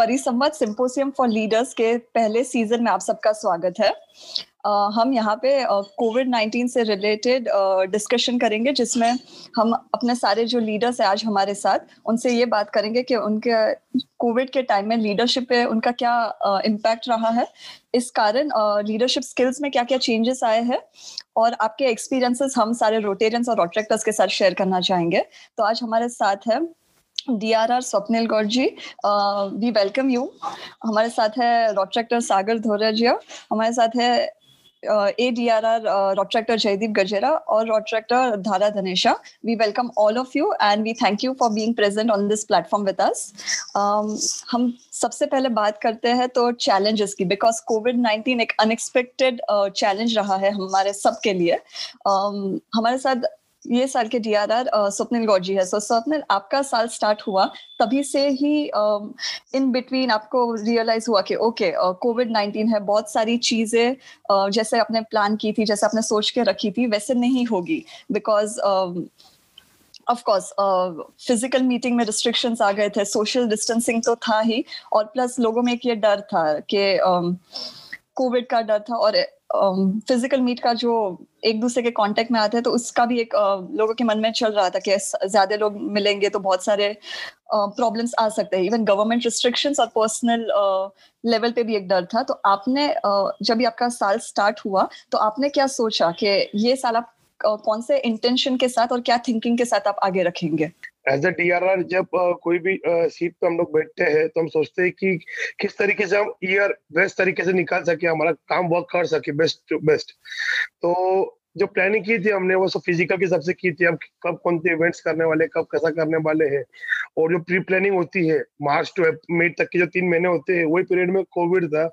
परिसंवाद सिंपोसियम for leaders के पहले सीज़न में आप सबका स्वागत है। Uh, हम यहाँ पे कोविड uh, नाइन्टीन से रिलेटेड डिस्कशन uh, करेंगे जिसमें हम अपने सारे जो लीडर्स हैं आज हमारे साथ उनसे ये बात करेंगे कि उनके कोविड के टाइम में लीडरशिप पे उनका क्या इम्पैक्ट रहा है। इस कारण लीडरशिप स्किल्स में क्या क्या चेंजेस आए हैं और आपके एक्सपीरियंसेस हम सारे रोटेरियंस और रोट्रेक्टर्स के साथ शेयर करना चाहेंगे। तो आज हमारे साथ है D R R Swapnil Gaur ji we welcome you हमारे साथ है रोट्रेक्टर सागर धोरजिया हमारे साथ है A D R R rotaractor Jaydeep Gajera और rotaractor Dhara Dhanesha we welcome all of you and we thank you for being present on this platform with us हम सबसे पहले बात करते हैं तो चैलेंजेस की बिकॉज़ कोविड नाइन्टीन एक अनएक्सपेक्टेड चैलेंज uh, रहा है हमारे सबके लिए. Um, हमारे साथ ये साल के D R R Swapnil Gaurji है। सो so, स्वप्निल आपका साल स्टार्ट हुआ तभी से ही इन बिटवीन आपको रियलाइज़ हुआ कि ओके कोविड नाइन्टीन है बहुत सारी चीज़ें uh, जैसे आपने प्लान की थी जैसे आपने सोच के रखी थी वैसे नहीं होगी। Because of course physical meeting में रिस्ट्रिक्शंस आ गए थे सोशल डिस्टेंसिंग तो था ही और प्लस लोगों में एक ये डर था कि कोविड um, का डर था और फ़िज़िकल मीट का जो एक दूसरे के कांटेक्ट में आते हैं तो उसका भी एक लोगों के मन में चल रहा था कि ज़्यादा लोग मिलेंगे तो बहुत सारे प्रॉब्लम्स आ सकते हैं। इवन गवर्नमेंट रिस्ट्रिक्शंस और पर्सनल लेवल पे भी एक डर था। तो आपने जब भी आपका साल स्टार्ट हुआ तो आपने क्या सोचा कि ये साल आप कौन से इंटेंशन के साथ और क्या थिंकिंग के साथ आप आगे रखेंगे? As a D R R जब uh, कोई भी सीट पे हम लोग बैठते हैं तो हम सोचते हैं कि किस तरीके से हम ईयर बेस्ट तरीके से निकाल सके हमारा काम वर्क कर सके बेस्ट टू बेस्ट तो जो प्लानिंग की थी हमने वो सब फ़िज़िकल के सबसे की थी हम कब कौन से इवेंट्स करने वाले कब कैसा करने वाले हैं और जो प्री प्लानिंग होती है मार्च टू मई तक के जो तीन महीने होते हैं वही पीरियड में कोविड था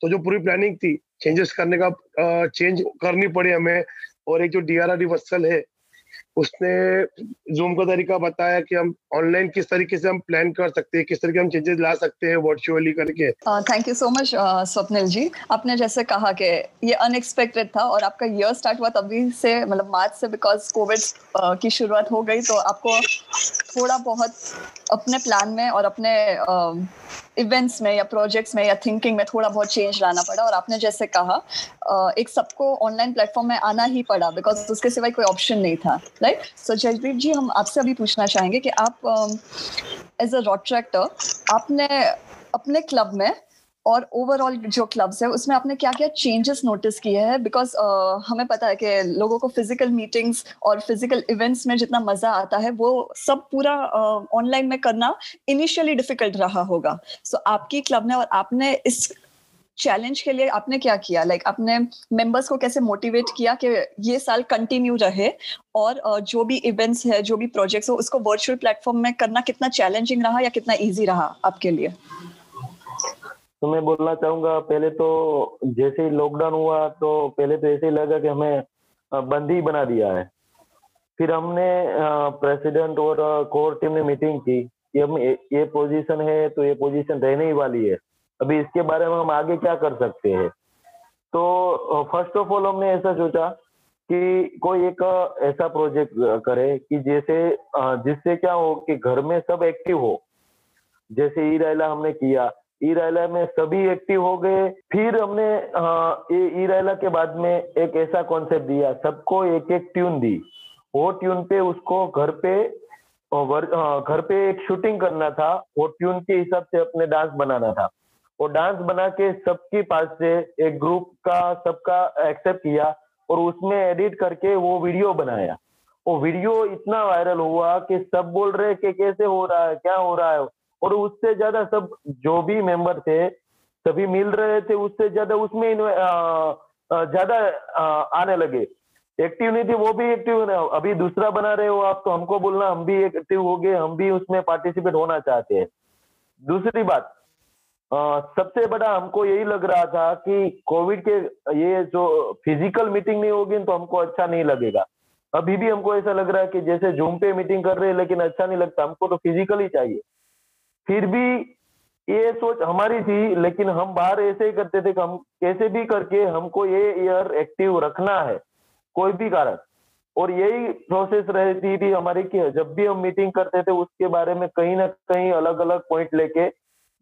तो जो पूरी प्लानिंग थी चेंजेस करने का चेंज करनी पड़ी हमें और एक जो डी आर आर रिवर्सल है उसने जूम का तरीका बताया कि हम ऑनलाइन किस तरीके से हम प्लान कर सकते हैं किस तरीके हम चेंजेस ला सकते हैं वर्चुअली करके। Thank you so much Swapnil ji आपने जैसे कहा कि ये अनएक्सपेक्टेड था और आपका ईयर स्टार्ट हुआ तभी से मतलब मार्च से बिकॉज़ कोविड uh, की शुरुआत हो गई तो आपको थोड़ा बहुत अपने प्लान में और अपने uh, इवेंट्स में या प्रोजेक्ट्स में या थिंकिंग में थोड़ा बहुत चेंज लाना पड़ा और आपने जैसे कहा एक सबको ऑनलाइन प्लेटफॉर्म में आना ही पड़ा बिकॉज़ उसके सिवाय कोई ऑप्शन नहीं था। राइट सो जयदीप जी हम आपसे अभी पूछना चाहेंगे कि आप एज अ रॉड ट्रैक्टर आपने अपने क्लब में और ओवरऑल जो क्लब्स है उसमें आपने क्या क्या चेंजेस नोटिस किए हैं? बिकॉज़ uh, हमें पता है कि लोगों को फ़िज़िकल मीटिंग्स और फ़िज़िकल इवेंट्स में जितना मज़ा आता है वो सब पूरा ऑनलाइन uh, में करना इनिशियली डिफ़िकल्ट रहा होगा। सो so, आपकी क्लब ने और आपने इस चैलेंज के लिए आपने क्या किया? लाइक like, आपने मेंबर्स को कैसे मोटिवेट किया कि ये साल कंटिन्यू रहे? और जो भी इवेंट्स है जो भी प्रोजेक्ट्स हो उसको वर्चुअल प्लेटफॉर्म में करना कितना चैलेंजिंग रहा या कितना इजी रहा आपके लिए? तो मैं बोलना चाहूँगा पहले तो जैसे ही लॉकडाउन हुआ तो पहले तो ऐसे ही लगा कि हमें बंद बना दिया है। फिर हमने प्रेसिडेंट और कोर टीम ने मीटिंग की कि हम ये पोजीशन है तो ये पोजीशन रहने ही वाली है। अभी इसके बारे में हम आगे क्या कर सकते हैं? तो फ़र्स्ट ऑफ़ ऑल हमने ऐसा सोचा कि कोई एक ऐसा प्रोजेक्ट करे कि जैसे जिससे क्या हो कि घर में सब एक्टिव हो। जैसे ई रैला हमने किया। ई रैला में सभी एक्टिव हो गए। फिर हमने ई रैला के बाद में एक ऐसा कॉन्सेप्ट दिया। सबको एक एक ट्यून दी। वो ट्यून पे उसको घर पे घर पे एक शूटिंग करना था। वो ट्यून के हिसाब से अपने डांस बनाना था। वो डांस बना के सबके पास से एक ग्रुप का सबका एक्सेप्ट किया और उसमें एडिट करके वो वीडियो बनाया। वो वीडियो इतना वायरल हुआ कि सब बोल रहे कि कैसे हो रहा है, क्या हो रहा है? और उससे ज़्यादा सब जो भी मेंबर थे, सभी मिल रहे थे, उससे ज़्यादा उसमें ज़्यादा आने लगे। एक्टिव नहीं थी, वो भी एक्टिव अभी दूसरा बना रहे हो आप तो हमको बोलना, हम भी एक्टिव हो गए, हम भी उसमें पार्टिसिपेट होना चाहते हैं। दूसरी बात सबसे बड़ा हमको यही लग रहा था कि कोविड के ये जो फ़िज़िकल मीटिंग नहीं होगी तो हमको अच्छा नहीं लगेगा। अभी भी हमको ऐसा लग रहा है कि जैसे जूम पे मीटिंग कर रहे हैं, लेकिन अच्छा नहीं लगता। हमको तो फ़िज़िकल ही चाहिए। फिर भी ये सोच हमारी थी, लेकिन हम बाहर ऐसे ही करते थे कि हम कैसे भी करके हमको ये ईयर एक्टिव रखना है, कोई भी कारण। और यही प्रोसेस रहती थी हमारी कि जब भी हम मीटिंग करते थे, उसके बारे में कहीं ना कहीं अलग अलग पॉइंट लेके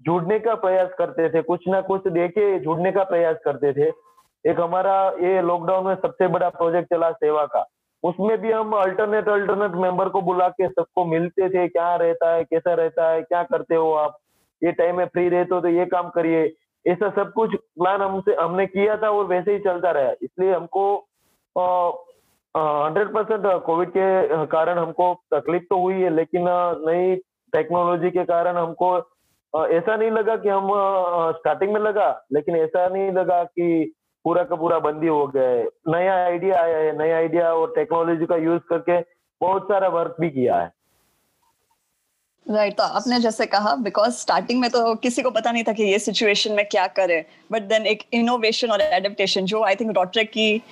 जुड़ने का प्रयास करते थे, कुछ ना कुछ देके जुड़ने का प्रयास करते थे। एक हमारा ये लॉकडाउन में सबसे बड़ा प्रोजेक्ट चला सेवा का। उसमें भी हम अल्टरनेट अल्टरनेट मेंबर को बुला के सबको मिलते थे क्या रहता है, कैसा रहता है, क्या करते हो आप? ये टाइम में फ्री रहते हो तो ये काम करिए। ऐसा सब कुछ प्लान हमसे, हमने किया था और वैसे ही चलता रहा। इसलिए हमको हंड्रेड परसेंट कोविड के कारण हमको तकलीफ़ तो हुई है, लेकिन नई टेक्नोलॉजी के कारण हमको ऐसा नहीं लगा कि हम स्टार्टिंग में लगा, लेकिन ऐसा नहीं लगा कि पूरा का पूरा बंदी हो गया है नया आइडिया आया है, नया आइडिया और टेक्नोलॉजी का यूज़ करके बहुत सारा वर्क भी किया है। राइट तो आपने जैसे कहा बिकॉज़ स्टार्टिंग में तो किसी को पता नहीं था कि ये सिचुएशन में क्या करे बट देन एक इनोवेशन और एडेप्टेशन जो आई थिंक रोट्रेक की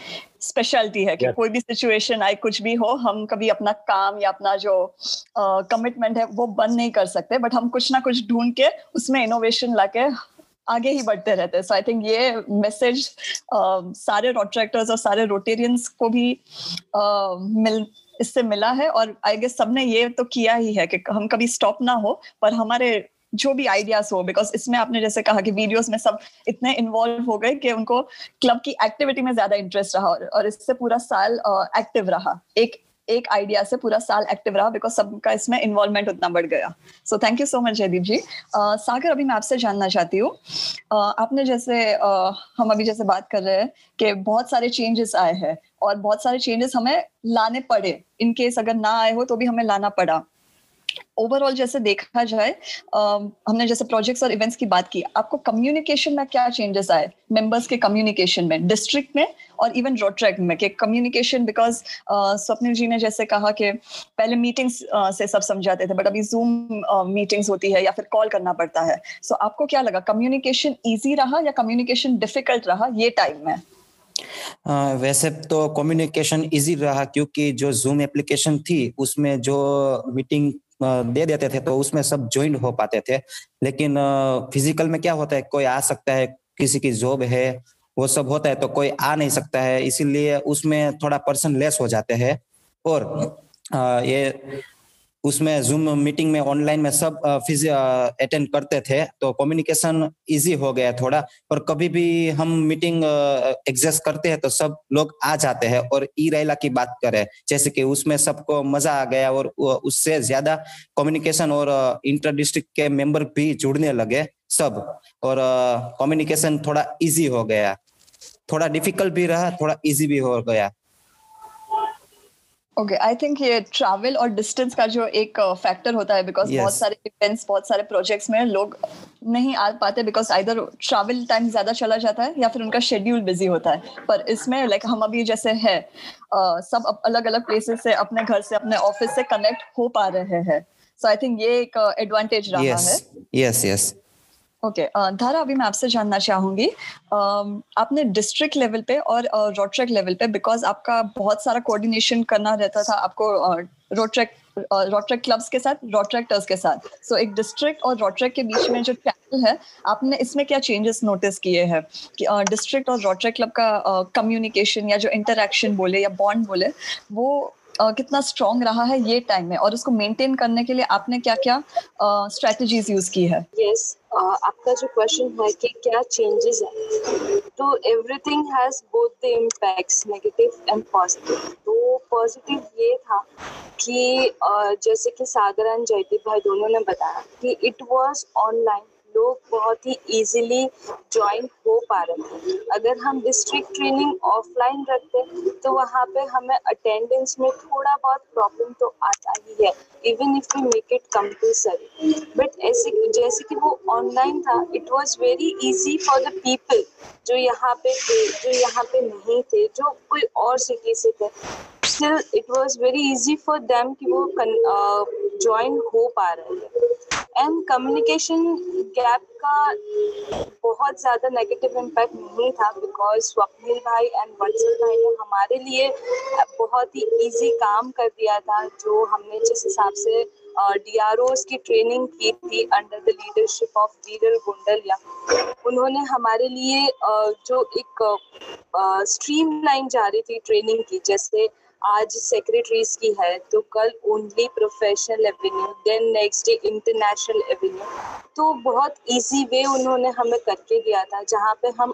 स्पेशलिटी है कि yes. कोई भी सिचुएशन आए कुछ भी हो हम कभी अपना काम या अपना जो कमिटमेंट uh, है वो बंद नहीं कर सकते बट हम कुछ ना कुछ ढूंढ के उसमें इनोवेशन लाके आगे ही बढ़ते रहते हैं सो आई थिंक ये मैसेज uh, सारे रोट्रैक्टर्स और सारे रोटेरियंस को भी uh, मिल इससे मिला है और आई गेस सबने ये तो किया ही है कि हम कभी स्टॉप ना हो, पर हमारे जो भी आइडियाज़ हो बिकॉज़ इसमें आपने जैसे कहा कि वीडियोस में सब इतने इन्वॉल्व हो गए कि उनको क्लब की एक्टिविटी में ज़्यादा इंटरेस्ट रहा और इससे पूरा साल एक्टिव रहा। एक एक आइडिया से पूरा साल एक्टिव रहा बिकॉज़ सबका इसमें इन्वॉल्वमेंट उतना बढ़ गया। So thank you so much Jaydeep ji. uh, Sagar अभी मैं आपसे जानना चाहती हूँ। uh, आपने जैसे uh, हम अभी जैसे बात कर रहे हैं कि बहुत सारे चेंजेस आए हैं और बहुत सारे चेंजेस हमें लाने पड़े। इनकेस अगर ना आए हो तो भी हमें लाना पड़ा। ओवरऑल जैसे देखा जाए हमने जैसे प्रोजेक्ट्स और इवेंट्स की बात की आपको कम्युनिकेशन में क्या चेंजेस आए? मेंबर्स के कम्युनिकेशन में डिस्ट्रिक्ट में और इवन रोट्रैक में के कम्युनिकेशन बिकॉज़ स्वप्निल जी ने जैसे कहा कि पहले मीटिंग्स से सब समझाते थे बट अभी जूम मीटिंग्स होती है या फिर कॉल करना पड़ता है। सो so, आपको क्या लगा कम्युनिकेशन ईजी रहा या कम्युनिकेशन डिफ़िकल्ट रहा? ये टाइम में। Uh, वैसे तो कम्युनिकेशन इजी रहा क्योंकि जो जूम एप्लीकेशन थी उसमें जो मीटिंग दे देते थे तो उसमें सब ज्वाइन हो पाते थे। लेकिन फ़िज़िकल में क्या होता है, कोई आ सकता है, किसी की जॉब है, वो सब होता है तो कोई आ नहीं सकता है, इसीलिए उसमें थोड़ा पर्सन लेस हो जाते हैं। और ये उसमें जूम मीटिंग में ऑनलाइन में सब फिज अटेंड करते थे तो कम्युनिकेशन इजी हो गया थोड़ा। और कभी भी हम मीटिंग एग्जेस्ट करते हैं तो सब लोग आ जाते हैं और ई रैला की बात करें। जैसे कि उसमें सबको मज़ा आ गया और उससे ज़्यादा कम्युनिकेशन और इंटर डिस्ट्रिक्ट के मेंबर भी जुड़ने लगे सब। और कम्युनिकेशन थोड़ा इजी हो गया। थोड़ा डिफ़िकल्ट भी रहा, थोड़ा इजी भी हो गया। ओके आई थिंक ये ट्रैवल और डिस्टेंस का जो एक फैक्टर uh, होता है बिकॉज़ yes. बहुत सारे इवेंट्स बहुत सारे प्रोजेक्ट्स में लोग नहीं आ पाते बिकॉज़ आइदर ट्रैवल टाइम ज़्यादा चला जाता है या फिर उनका शेड्यूल बिज़ी होता है पर इसमें लाइक like, हम अभी जैसे है uh, सब अलग अलग प्लेसेस से अपने घर से अपने ऑफ़िस से कनेक्ट हो पा रहे हैं सो आई थिंक ये एक एडवांटेज uh, रहा yes. है yes yes okay okay, Dhara अभी मैं आपसे जानना चाहूँगी। आपने डिस्ट्रिक्ट लेवल पे और रोट्रैक लेवल पे बिकॉज़ आपका बहुत सारा कोऑर्डिनेशन करना रहता था आपको रोट्रैक रोट्रैक क्लब्स के साथ रोट्रैक्टर्स के साथ। सो so, एक डिस्ट्रिक्ट और रोट्रैक के बीच में जो चैनल है आपने इसमें क्या चेंजेस नोटिस किए हैं? कि डिस्ट्रिक्ट और रोट्रैक क्लब का कम्युनिकेशन या जो इंटरेक्शन बोले या बॉन्ड बोले वो कितना स्ट्रॉन्ग रहा है ये टाइम में? और उसको मेंटेन करने के लिए आपने क्या क्या स्ट्रेटजीज यूज़ की है? यस uh, आपका जो क्वेश्चन है कि क्या चेंजेस है? तो everything has both the impacts negative and positive तो पॉजिटिव ये था कि जैसे कि सागर एंड जयदीप भाई दोनों ने बताया कि इट वाज ऑनलाइन लोग बहुत ही इजीली ज्वाइन हो पा रहे थे अगर हम डिस्ट्रिक्ट ट्रेनिंग ऑफलाइन रखते तो वहाँ पे हमें अटेंडेंस में थोड़ा बहुत प्रॉब्लम तो आता ही है even if we make it compulsory but ऐसे, जैसे कि वो ऑनलाइन था it was very easy for the people जो यहाँ पे थे, जो यहाँ पे नहीं थे, जो कोई और सिटी से थे। Still it was very easy for them कि वो ज्वाइन uh, हो पा रहे थे एंड कम्युनिकेशन गैप का बहुत ज़्यादा नेगेटिव इम्पैक्ट नहीं था बिकॉज़ स्वप्निल भाई एंड वत्सल भाई ने हमारे लिए बहुत ही इजी काम कर दिया था जो हमने जिस हिसाब से डी आर ओज की ट्रेनिंग की थी अंडर द लीडरशिप ऑफ़ वीरल गुंडलिया उन्होंने हमारे लिए जो एक स्ट्रीम लाइन जा रही थी ट्रेनिंग की जैसे आज सेक्रेटरीज की है तो कल only professional avenue then next day international avenue तो बहुत इजी वे उन्होंने हमें करके दिया था, जहाँ पे हम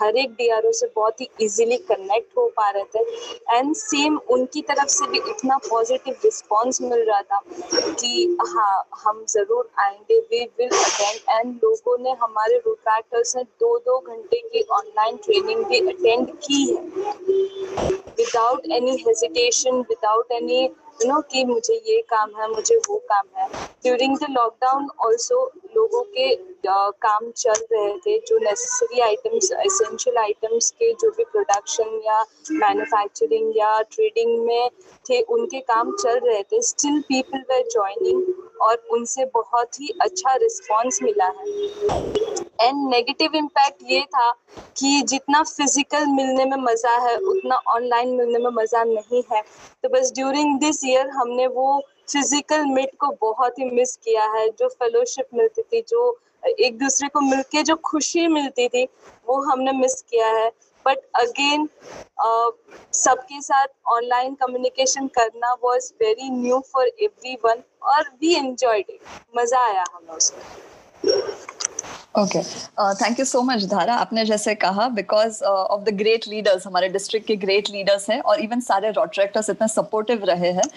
हर एक डीआरओ से बहुत ही इजीली कनेक्ट हो पा रहे थे. एंड सेम उनकी तरफ़ से भी इतना पॉजिटिव रिस्पॉन्स मिल रहा था कि हाँ हम ज़रूर आएँगे वी विल अटेंड एंड लोगों ने, हमारे रूट ने दो दो घंटे की ऑनलाइन ट्रेनिंग भी अटेंड की है. Without any hesitation without any you know कि मुझे ये काम है मुझे वो काम है। ड्यूरिंग द लॉकडाउन ऑल्सो लोगों के uh, काम चल रहे थे जो नेसेसरी आइटम्स एसेंशियल आइटम्स के जो भी प्रोडक्शन या मैन्युफैक्चरिंग या ट्रेडिंग में थे उनके काम चल रहे थे। स्टिल पीपल वे ज्वाइनिंग और उनसे बहुत ही अच्छा रिस्पॉन्स मिला है। एंड नेगेटिव इम्पैक्ट ये था कि जितना फ़िज़िकल मिलने में मज़ा है उतना ऑनलाइन मिलने में मज़ा नहीं है। तो बस ड्यूरिंग दिस ईयर हमने वो फ़िज़िकल मिट को बहुत ही मिस किया है, जो फेलोशिप मिलती थी, जो एक दूसरे को मिलके जो खुशी मिलती थी, वो हमने मिस किया है। बट अगेन सबके साथ ऑनलाइन कम्युनिकेशन करना was very new for everyone और वी एंजॉयड इट मज़ा आया हमें उसमें okay thank you so much Dhara आपने जैसे कहा because of the great leaders हमारे डिस्ट्रिक्ट के ग्रेट लीडर्स हैं और इवन सारे रॉट्रैक्टर्स इतने सपोर्टिव रहे हैं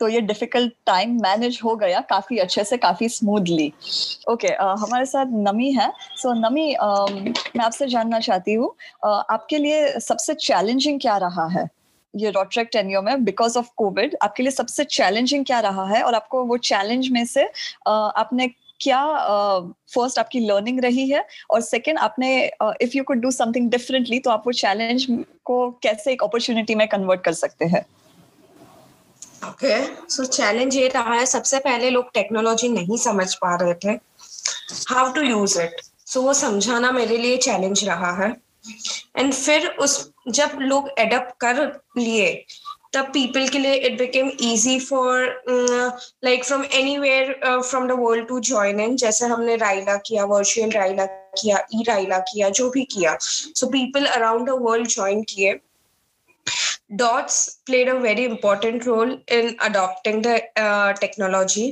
तो ये डिफ़िकल्ट टाइम मैनेज हो गया काफ़ी अच्छे से काफ़ी स्मूथली ओके okay, uh, हमारे साथ नमी है सो so, नमी uh, मैं आपसे जानना चाहती हूँ uh, आपके लिए सबसे चैलेंजिंग क्या रहा है ये रॉट्रैक टेन्यो में बिकॉज़ ऑफ़ कोविड आपके लिए सबसे चैलेंजिंग क्या रहा है और आपको वो चैलेंज में से आपने क्या फ़र्स्ट uh, आपकी लर्निंग रही है? और सेकंड आपने if you could do something differently तो आप वो चैलेंज को कैसे एक अपॉर्चुनिटी में कन्वर्ट कर सकते हैं? ओके सो चैलेंज ये रहा है सबसे पहले लोग टेक्नोलॉजी नहीं समझ पा रहे थे। How to use it so वो समझाना मेरे लिए चैलेंज रहा है। एंड फिर उस जब लोग एडप्ट कर लिए तब पीपल के लिए it became easy for like from anywhere from the world to join in जैसे हमने राइला किया वर्चुअल राइला किया ई राइला किया, जो भी किया। So people around the world join किए। Dots played a very important role in adopting the technology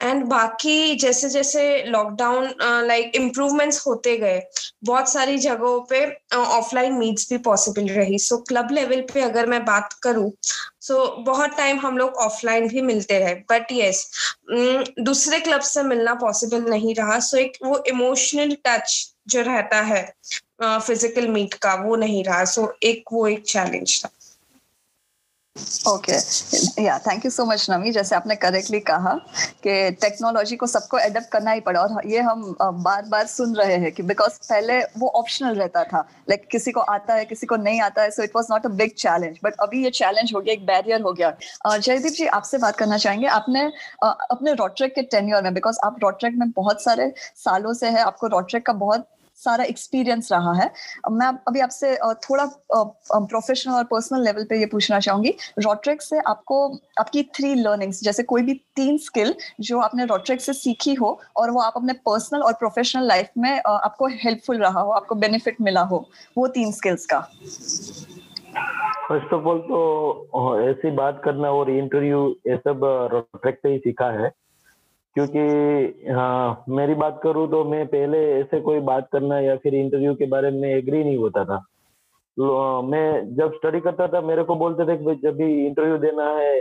and बाकी जैसे जैसे लॉकडाउन लाइक इम्प्रूवमेंट्स होते गए बहुत सारी जगहों पे ऑफलाइन मीट्स भी पॉसिबल रही। सो क्लब लेवल पे अगर मैं बात करूँ सो so, बहुत टाइम हम लोग ऑफलाइन भी मिलते रहे। बट यस yes, दूसरे क्लब से मिलना पॉसिबल नहीं रहा। सो so, एक वो इमोशनल टच जो रहता है फ़िज़िकल मीट का वो नहीं रहा। सो so, एक वो एक चैलेंज था। ओके या थैंक यू सो मच नमी जैसे आपने करेक्टली कहा कि टेक्नोलॉजी को सबको एडेप्ट करना ही पड़ा और ये हम बार बार सुन रहे हैं कि बिकॉज़ पहले वो ऑप्शनल रहता था। लाइक like, किसी को आता है किसी को नहीं आता है so it was not a big challenge but अभी ये चैलेंज हो गया एक बैरियर हो गया। जयदीप जी आपसे बात करना चाहेंगे? आपने अपने रोट्रेक के टेन्योर में बिकॉज़ आप रोट्रेक में बहुत सारे सालों से है आपको रोट्रेक का बहुत सारा एक्सपीरियंस रहा है। मैं अभी आपसे थोड़ा प्रोफेशनल और पर्सनल लेवल पे ये पूछना चाहूँगी। रोट्रेक से आपको, आपकी थ्री लर्निंग्स जैसे कोई भी तीन स्किल जो आपने रोट्रेक से सीखी हो और वो आप अपने पर्सनल और प्रोफेशनल लाइफ में आपको हेल्पफुल रहा हो, आपको बेनिफिट मिला हो, वो तीन स्किल्स का। फ़र्स्ट ऑफ़ ऑल तो ऐसी बात करना और इंटरव्यू ये सब रोट्रेक से ही सीखा है। क्योंकि हाँ मेरी बात करूँ तो मैं पहले ऐसे कोई बात करना या फिर इंटरव्यू के बारे में एग्री नहीं होता था। तो मैं जब स्टडी करता था, मेरे को बोलते थे कि जब भी इंटरव्यू देना है,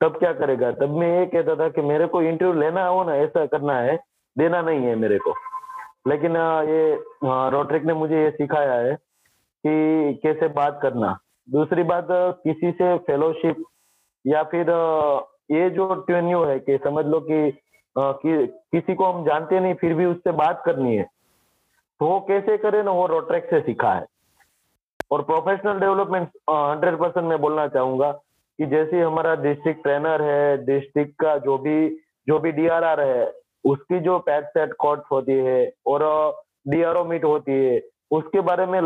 तब क्या करेगा? तब मैं ये कहता था कि मेरे को इंटरव्यू लेना हो ना, ऐसा करना है, देना नहीं है मेरे को। लेकिन ये रोट्रिक ने मुझे ये सिखाया है कि कैसे बात करना। दूसरी बात, किसी से फेलोशिप या फिर, ये जो ट्वेन्यू है कि समझ लो कि कि, किसी को हम जानते नहीं फिर भी उससे बात करनी है। तो वो कैसे करे ना वो रोट्रेक से सीखा है। और प्रोफेशनल डेवलपमेंट हंड्रेड परसेंट मैं बोलना चाहूँगा कि जैसे हमारा डिस्ट्रिक्ट ट्रेनर है डिस्ट्रिक्ट का जो भी जो भी डीआरआर है उसकी जो पैट सेट कोर्ट होती है और डीआरओ मीट होती है उसके बारे में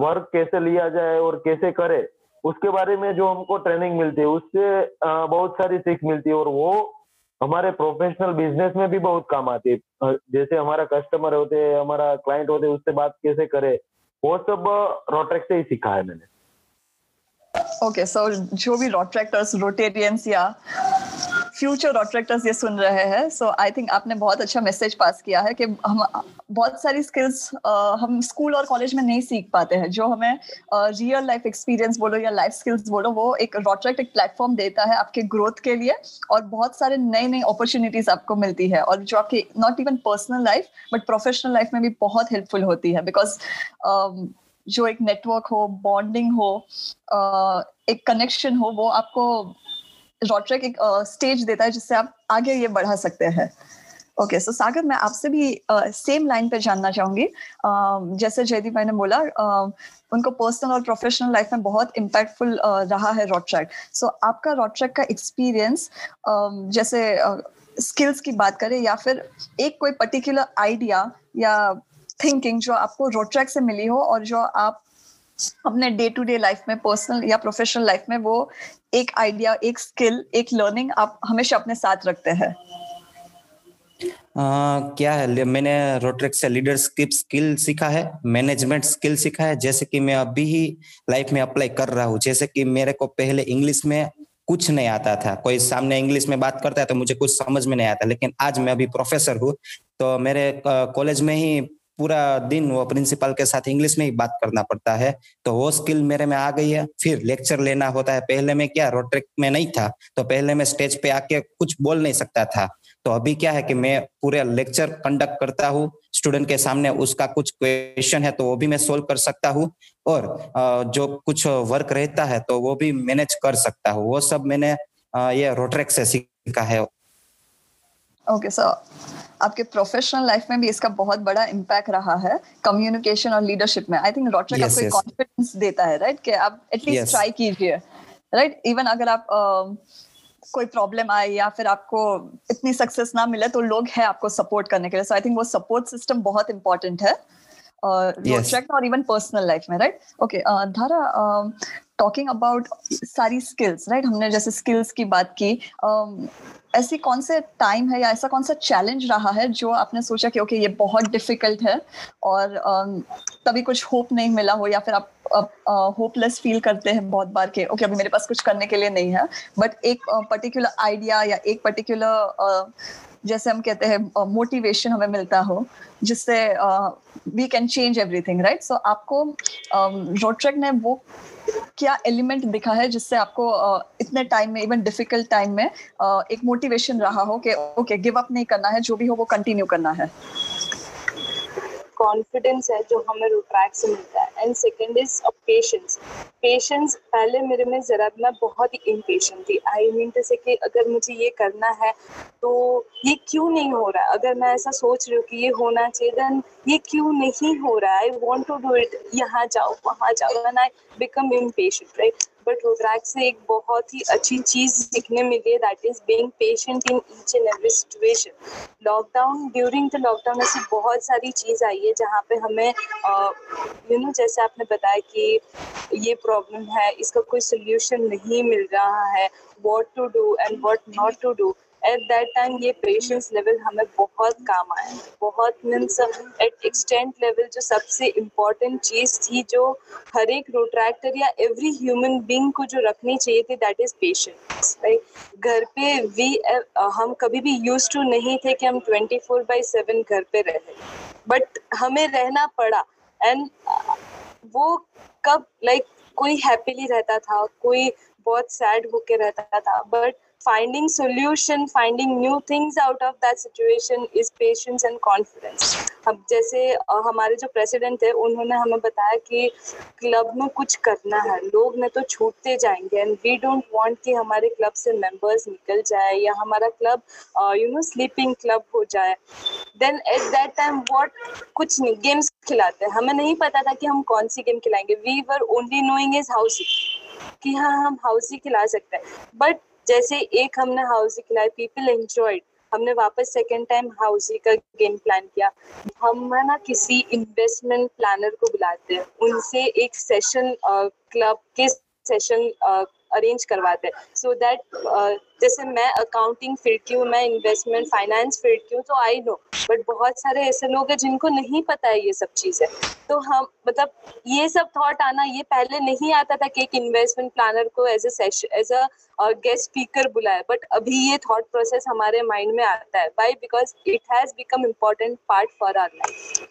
वर्क कैसे लिया जाए और कैसे करे उसके बारे में जो हमको ट्रेनिंग मिलती है उससे बहुत सारी सीख मिलती है और वो हमारे प्रोफेशनल बिज़नेस में भी बहुत काम आती है। जैसे हमारा कस्टमर होते हैं हमारा क्लाइंट होते हैं उससे बात कैसे करे वो सब रोटेक्स से ही सीखा है मैंने। ओके okay, सो जो भी रोट्रैक्टर्स रोटेरियंस या फ्यूचर रोट्रैक्टर्स ये सुन रहे हैं। सो आई थिंक आपने बहुत अच्छा मैसेज पास किया है कि हम, बहुत सारी स्किल्स हम स्कूल और कॉलेज में नहीं सीख पाते हैं। जो हमें रियल लाइफ एक्सपीरियंस बोलो या लाइफ स्किल्स बोलो, वो एक रोट्रैक्ट एक प्लेटफॉर्म देता है आपके ग्रोथ के लिए और बहुत सारे नई नई अपॉर्चुनिटीज़ आपको मिलती है और जो आपकी not even personal life but professional life में भी बहुत हेल्पफुल होती है। बिकॉज़ जो एक नेटवर्क हो बॉन्डिंग हो एक कनेक्शन हो, वो आपको रॉट्रेक एक स्टेज देता है जिससे आप आगे ये बढ़ा सकते हैं। ओके सो सागर, मैं आपसे भी सेम लाइन पे जानना चाहूँगी। जैसे जयदीप भाई ने बोला उनको पर्सनल और प्रोफेशनल लाइफ में बहुत इम्पैक्टफुल रहा है रॉट्रैक सो आपका रॉट्रैक का एक्सपीरियंस जैसे स्किल्स की बात करें या फिर एक कोई पर्टिकुलर आइडिया या थिंकिंग जो आपको रोट्रैक से मिली हो और जो आप अपने डे टू डे लाइफ में पर्सनल या प्रोफेशनल लाइफ में वो एक आइडिया एक स्किल एक लर्निंग आप हमेशा अपने साथ रखते हैं। Uh, क्या है मैंने रोट्रेक से लीडरशिप स्किल सीखा है मैनेजमेंट स्किल सीखा है जैसे कि मैं अभी ही लाइफ में अप्लाई कर रहा हूँ। जैसे कि मेरे को पहले इंग्लिश में कुछ नहीं आता था। कोई सामने इंग्लिश में बात करता है तो मुझे कुछ समझ में नहीं आता लेकिन आज मैं अभी प्रोफेसर हूँ तो मेरे कॉलेज में ही पूरा दिन वो प्रिंसिपल के साथ इंग्लिश में ही बात करना पड़ता है। तो वो स्किल मेरे में आ गई है। फिर लेक्चर लेना होता है। पहले में क्या रोट्रिक में नहीं था तो पहले मैं स्टेज पे आके कुछ बोल नहीं सकता था। तो अभी क्या है कि मैं पूरे लेक्चर कंडक्ट करता हूँ। स्टूडेंट के सामने उसका कुछ क्वेश्चन है तो वो भी मैं सोल्व कर सकता हूँ। और जो कुछ वर्क रहता है तो वो भी मैनेज कर सकता हूँ। वो सब मैंने ये रोट्रेक से सीखा है। ओके okay, सर आपके प्रोफेशनल लाइफ में भी इसका बहुत बड़ा इम्पैक्ट रहा है कम्युनिकेशन और लीडरशिप में। आई थिंक रोट्रेक yes, आपको कॉन्फिडेंस yes. देता है राइट right? कि आप एटलीस्ट ट्राई कीजिए राइट इवन अगर आप uh, कोई प्रॉब्लम आए या फिर आपको इतनी सक्सेस ना मिले तो लोग हैं आपको सपोर्ट करने के लिए। सो आई थिंक वो सपोर्ट सिस्टम बहुत इंपॉर्टेंट है और इवन पर्सनल लाइफ में right okay Dhara talking about सारी स्किल्स राइट हमने जैसे स्किल्स की बात की ऐसी कौन से टाइम है या ऐसा कौन सा चैलेंज रहा है जो आपने सोचा कि ओके ये बहुत डिफ़िकल्ट है और um, तभी कुछ होप नहीं मिला हो या फिर आप होपलेस फील करते हैं बहुत बार के ओके अभी मेरे पास कुछ करने के लिए नहीं है बट एक पर्टिकुलर uh, आइडिया या एक पर्टिकुलर uh, जैसे हम कहते हैं मोटिवेशन हमें मिलता हो, जिससे we can change everything right so आपको रोट्रेक ने वो क्या एलिमेंट दिखा है जिससे आपको इतने टाइम में इवन डिफ़िकल्ट टाइम में एक मोटिवेशन रहा हो कि ओके गिव अप नहीं करना है, जो भी हो वो कंटिन्यू करना है? कॉन्फिडेंस है जो हमें ट्रैक से मिलता है। And second is patience patience पहले मेरे में जरा मैं बहुत ही इम्पेशेंट थी। आई मीन टू से कि अगर मुझे ये करना है तो ये क्यों नहीं हो रहा? अगर मैं ऐसा सोच रही हूँ कि ये होना चाहिए देन ये क्यों नहीं हो रहा? I want to do it यहाँ जाओ, वहाँ जाओ। And I become impatient right but rotaract से एक बहुत ही अच्छी चीज़ सीखने मिली है that is being patient in each and every situation lockdown during the lockdown ऐसी बहुत सारी चीज़ आई है, जहाँ पे हमें यू नो जैसे आपने बताया कि ये प्रॉब्लम है, इसका कोई सोल्यूशन नहीं मिल रहा है what to do and what not to do at that time ये पेशेंस लेवल हमें बहुत काम आया। बहुत मीन्स एट एक्सटेंट लेवल जो सबसे इम्पोर्टेंट चीज़ थी जो हर एक रोट्रैक्टर या एवरी ह्यूमन बींग को जो रखनी चाहिए थी दैट इज़ पेशेंस घर पे वी हम कभी भी यूज़ टू नहीं थे कि हम ट्वेंटी फोर बाई सेवन घर पे रहे बट हमें रहना पड़ा। एंड वो कब लाइक like, कोई हैप्पीली रहता था कोई बहुत सैड होके रहता था but finding solution, finding new things out of that situation is patience and confidence. अब जैसे हमारे जो प्रेसिडेंट थे, उन्होंने हमें बताया कि क्लब में कुछ करना है। लोग ने तो छूटते जाएँगे एंड वी डोंट वांट कि हमारे क्लब से मेंबर्स निकल जाए या हमारा club you know sleeping club हो जाए। Then at that time what कुछ नहीं गेम्स खिलाते हैं। हमें नहीं पता था कि हम कौन सी गेम खिलाएँगे। We were only knowing is housie कि हाँ हम हाउसी खिला सकते हैं। बट जैसे एक हमने हाउसी खिलाई पीपल एंजॉयड हमने वापस सेकेंड टाइम हाउसी का गेम प्लान किया। हम ना किसी इन्वेस्टमेंट प्लानर को बुलाते हैं। उनसे एक सेशन क्लब के सेशन अरेंज करवाते हैं। सो दैट जैसे मैं अकाउंटिंग फ़ील्ड की हूँ, मैं इन्वेस्टमेंट फाइनेंस फ़ील्ड की हूँ तो आई नो बट बहुत सारे ऐसे लोग हैं जिनको नहीं पता है ये सब चीज़ें। तो हम मतलब ये सब थॉट आना, ये पहले नहीं आता था कि एक इन्वेस्टमेंट प्लानर को as session as a guest speaker बुलाए बट अभी ये थॉट प्रोसेस हमारे माइंड में आता है। By because it has become important part for our life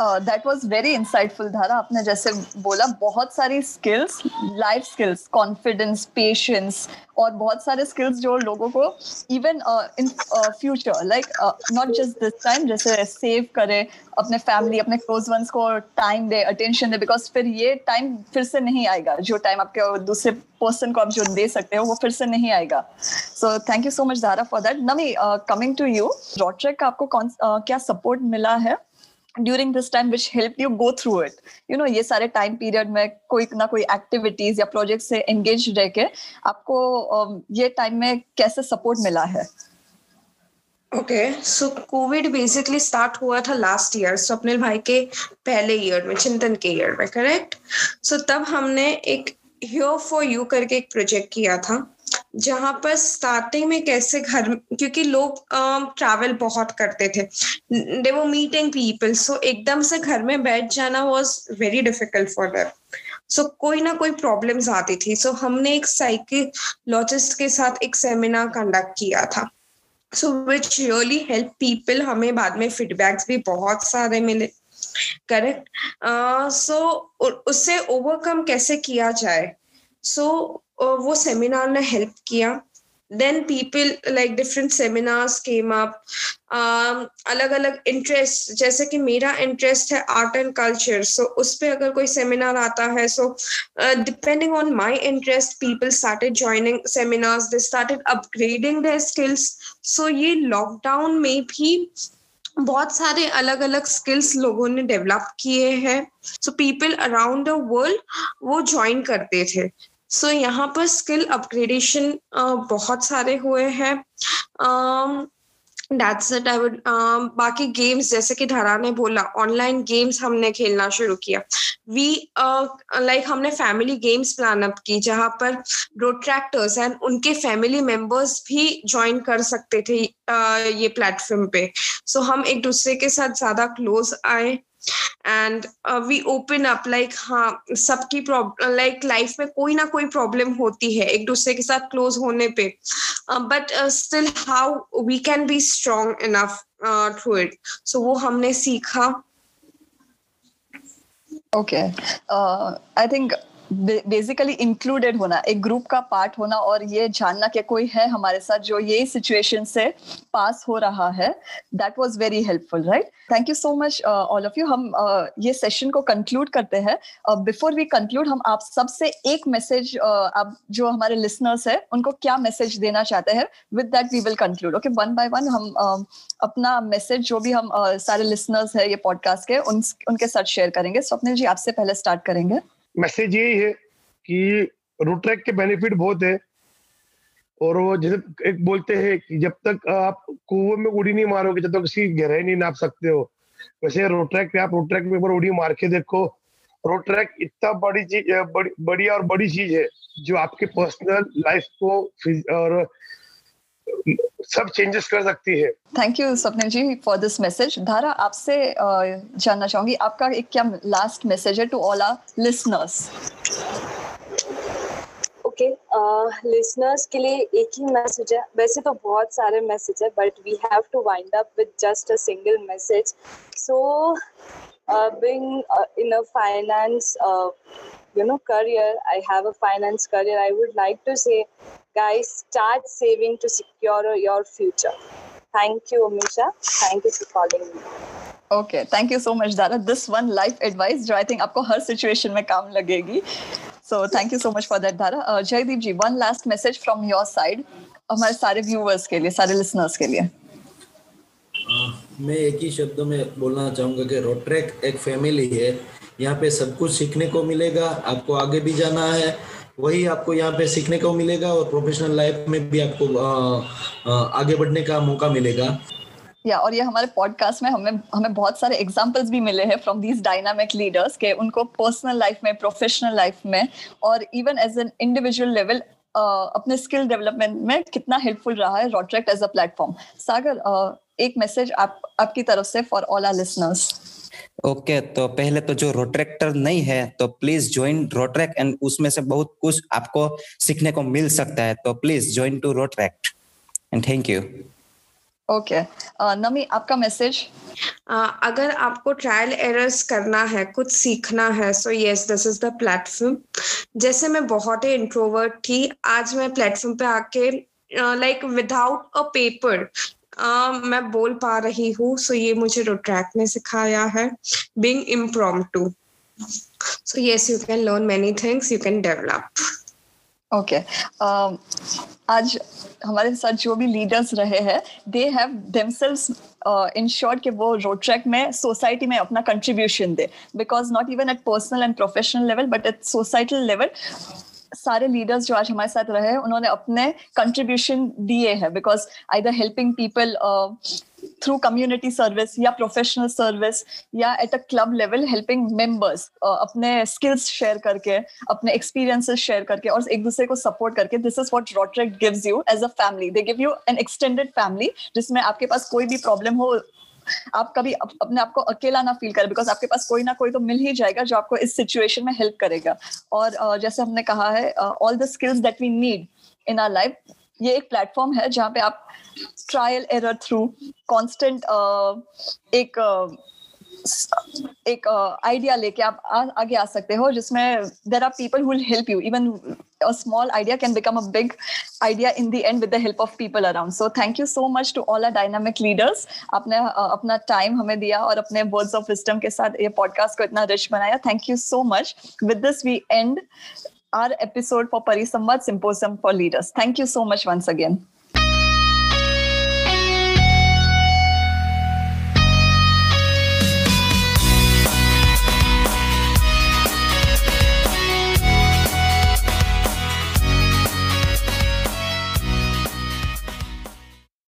that was very insightful Dhara आपने जैसे बोला बहुत सारी skills life skills confidence patience और बहुत सारे स्किल्स जो लोगों को even in future like not just this time जैसे सेव करे अपने फैमिली अपने क्लोज वंस को टाइम दे अटेंशन दे बिकॉज़ फिर ये टाइम फिर से नहीं आएगा। जो टाइम आपके दूसरे पर्सन को आप जो दे सकते हो वो फिर से नहीं आएगा। So thank you so much Dhara for that नमी कमिंग टू यू रॉट्रेक का आपको कौन uh, क्या सपोर्ट मिला है? During this time which help you go through it you know ये सारे टाइम पीरियड में कोई ना कोई एक्टिविटीज़ या प्रोजेक्ट से एंगेज रह के आपको um, ये टाइम में कैसे सपोर्ट मिला है? Okay so covid basically start हुआ था लास्ट ईयर स्वप्निल भाई के पहले ईयर में चिंतन के ईयर में करेक्ट सो so, तब हमने एक हियर फॉर यू करके एक प्रोजेक्ट किया था। जहाँ पर स्टार्टिंग में कैसे घर क्योंकि लोग ट्रैवल बहुत करते थे। दे वो मीटिंग पीपल सो एकदम से घर में बैठ जाना was very difficult for them so कोई ना कोई प्रॉब्लम्स आती थी। सो so, हमने एक साइकिलॉजिस्ट के साथ एक सेमिनार कंडक्ट किया था। So which really help people हमें बाद में फीडबैक्स भी बहुत सारे मिले। करेक्ट सो uh, so, उससे ओवरकम कैसे किया जाए? सो so, वो सेमिनार ने हेल्प किया। Then people like different seminars came up अलग अलग इंटरेस्ट जैसे कि मेरा इंटरेस्ट है आर्ट एंड कल्चर सो उस पर अगर कोई सेमिनार आता है so depending on my interest people started joining seminars they started upgrading their skills so ये लॉकडाउन में भी बहुत सारे अलग अलग स्किल्स लोगों ने डेवलप किए हैं। So people around the world वो ज्वाइन करते थे। सो so, यहाँ पर स्किल अपग्रेडेशन बहुत सारे हुए हैं। दैट्स इट आई वुड बाकी गेम्स जैसे कि धरा ने बोला ऑनलाइन गेम्स हमने खेलना शुरू किया। वी लाइक हमने फैमिली गेम्स प्लान अप की जहाँ पर रोट्रैक्टर्स एंड उनके फैमिली मेंबर्स भी ज्वाइन कर सकते थे uh, ये प्लेटफॉर्म पे। सो so, हम एक दूसरे के साथ ज़्यादा क्लोज आए। And we open up like हाँ सबकी प्रॉब्लम लाइक लाइफ में कोई ना कोई प्रॉब्लम होती है एक दूसरे के साथ क्लोज होने पे। But still how we can be strong enough through it so वो हमने सीखा। Okay I think basically included होना एक ग्रुप का पार्ट होना और ये जानना कि कोई है हमारे साथ जो ये सिचुएशन से पास हो रहा है that was very helpful right thank you so much all of you हम uh, ये सेशन को कंक्लूड करते हैं। बिफोर वी कंक्लूड हम आप सबसे एक मैसेज uh, आप जो हमारे लिसनर्स है उनको क्या मैसेज देना चाहते हैं? With that we will conclude okay one by one हम uh, अपना मैसेज जो भी हम uh, सारे लिसनर्स है ये पॉडकास्ट के उन, उनके साथ शेयर करेंगे। स्वप्निल जी आपसे पहले स्टार्ट करेंगे। मैसेज यही है कि रूट ट्रैक के बेनिफिट बहुत है। और वो जैसे एक बोलते हैं कि जब तक आप कुएँ में उड़ी नहीं मारोगे, जब तक किसी गहराई नहीं नाप सकते हो, वैसे रोड ट्रैक पे आप रोड ट्रैक में बार उड़ी मार के देखो। रोड ट्रैक इतना बड़ी चीज़, बड़ी बड़ी और बड़ी चीज़ है, जो आपके पर्सनल लाइफ को और सब चेंजेस कर सकती है। Thank you Swapnil ji for this message Dhara आपसे जानना चाहूँगी आपका एक क्या लास्ट मैसेज है to all our listeners okay listeners के लिए एक ही मैसेज है। वैसे तो बहुत सारे मैसेज है but we have to wind up with just a single message so being uh, in a finance uh, you know career i have a finance career i would like to say guys start saving to secure your future thank you amisha thank you for calling me okay thank you so much Dhara this one life advice जो I think आपको हर situation में काम लगेगी so thank you so much for that Dhara Jaydeep ji one last message from your side हमारे सारे viewers के लिए सारे लिसनर्स के लिए मैं एक ही शब्दों में बोलना चाहूँगा कि रोड ट्रैक एक फैमिली है। यहाँ पे सब कुछ सीखने को मिलेगा आपको आगे भी जाना है। वही आपको यहाँ पे सीखने को मिलेगा और प्रोफेशनल लाइफ में भी आपको आ, आ, आगे बढ़ने का मौका मिलेगा। या और ये हमारे पॉडकास्ट में हमें हमें बहुत सारे एग्जांपल्स भी मिले हैं फ्रॉम दीज डायनामिक लीडर्स के उनको पर्सनल लाइफ में प्रोफेशनल लाइफ में और even as an individual level अपने स्किल डेवलपमेंट में कितना हेल्पफुल रहा है रॉट्रैक्ट एज अ प्लेटफॉर्म सागर एक मैसेज आप आपकी तरफ़ से for all our listeners okay okay, तो पहले तो जो रोट्रैक्टर नहीं है तो प्लीज़ ज्वाइन रोट्रैक एंड उसमें से बहुत कुछ आपको सीखने को मिल सकता है तो please join to Rotaract and thank you okay Nami आपका मैसेज uh, अगर आपको ट्रायल एरर्स करना है कुछ सीखना है so yes this is the platform जैसे मैं बहुत ही इंट्रोवर्ट थी आज मैं प्लेटफॉर्म पे आके लाइक विदाउट अ पेपर मैं बोल पा रही हूँ सो ये मुझे रोट्रैक ने सिखाया है। Being impromptu so yes you can learn many things you can develop okay आज हमारे साथ जो भी लीडर्स रहे हैं दे हैव देमसेल्व्स इंश्योर्ड कि वो रोड ट्रैक में सोसाइटी में अपना contribution they. Because not even at personal and professional level but at societal level सारे लीडर्स जो आज हमारे साथ रहे उन्होंने अपने कंट्रीब्यूशन दिए हैं because either helping people through community service या प्रोफेशनल सर्विस या at a club level helping members अपने स्किल्स शेयर करके, अपने एक्सपीरियंसेस शेयर करके और एक दूसरे को सपोर्ट करके this is what Rotaract gives you as a family they give you an extended family जिसमें आपके पास कोई भी प्रॉब्लम हो आप कभी अप, अपने आप को अकेला ना फील करें बिकॉज़ आपके पास कोई ना कोई तो मिल ही जाएगा जो आपको इस सिचुएशन में हेल्प करेगा। और uh, जैसे हमने कहा है all the skills that we need in our life ये एक प्लेटफॉर्म है जहाँ पे आप ट्रायल एरर थ्रू कॉन्स्टेंट एक एक आइडिया uh, लेके आप आ, आगे आ सकते हो जिसमें there are people who help you even a small idea can become a big idea in the end with the help of people around so thank you so much to all our dynamic leaders आपने uh, अपना time हमें दिया और अपने words of wisdom के साथ ये podcast को इतना रिच बनाया thank you so much with this we end our episode for Parisambad Symposium for Leaders. Thank you so much once again.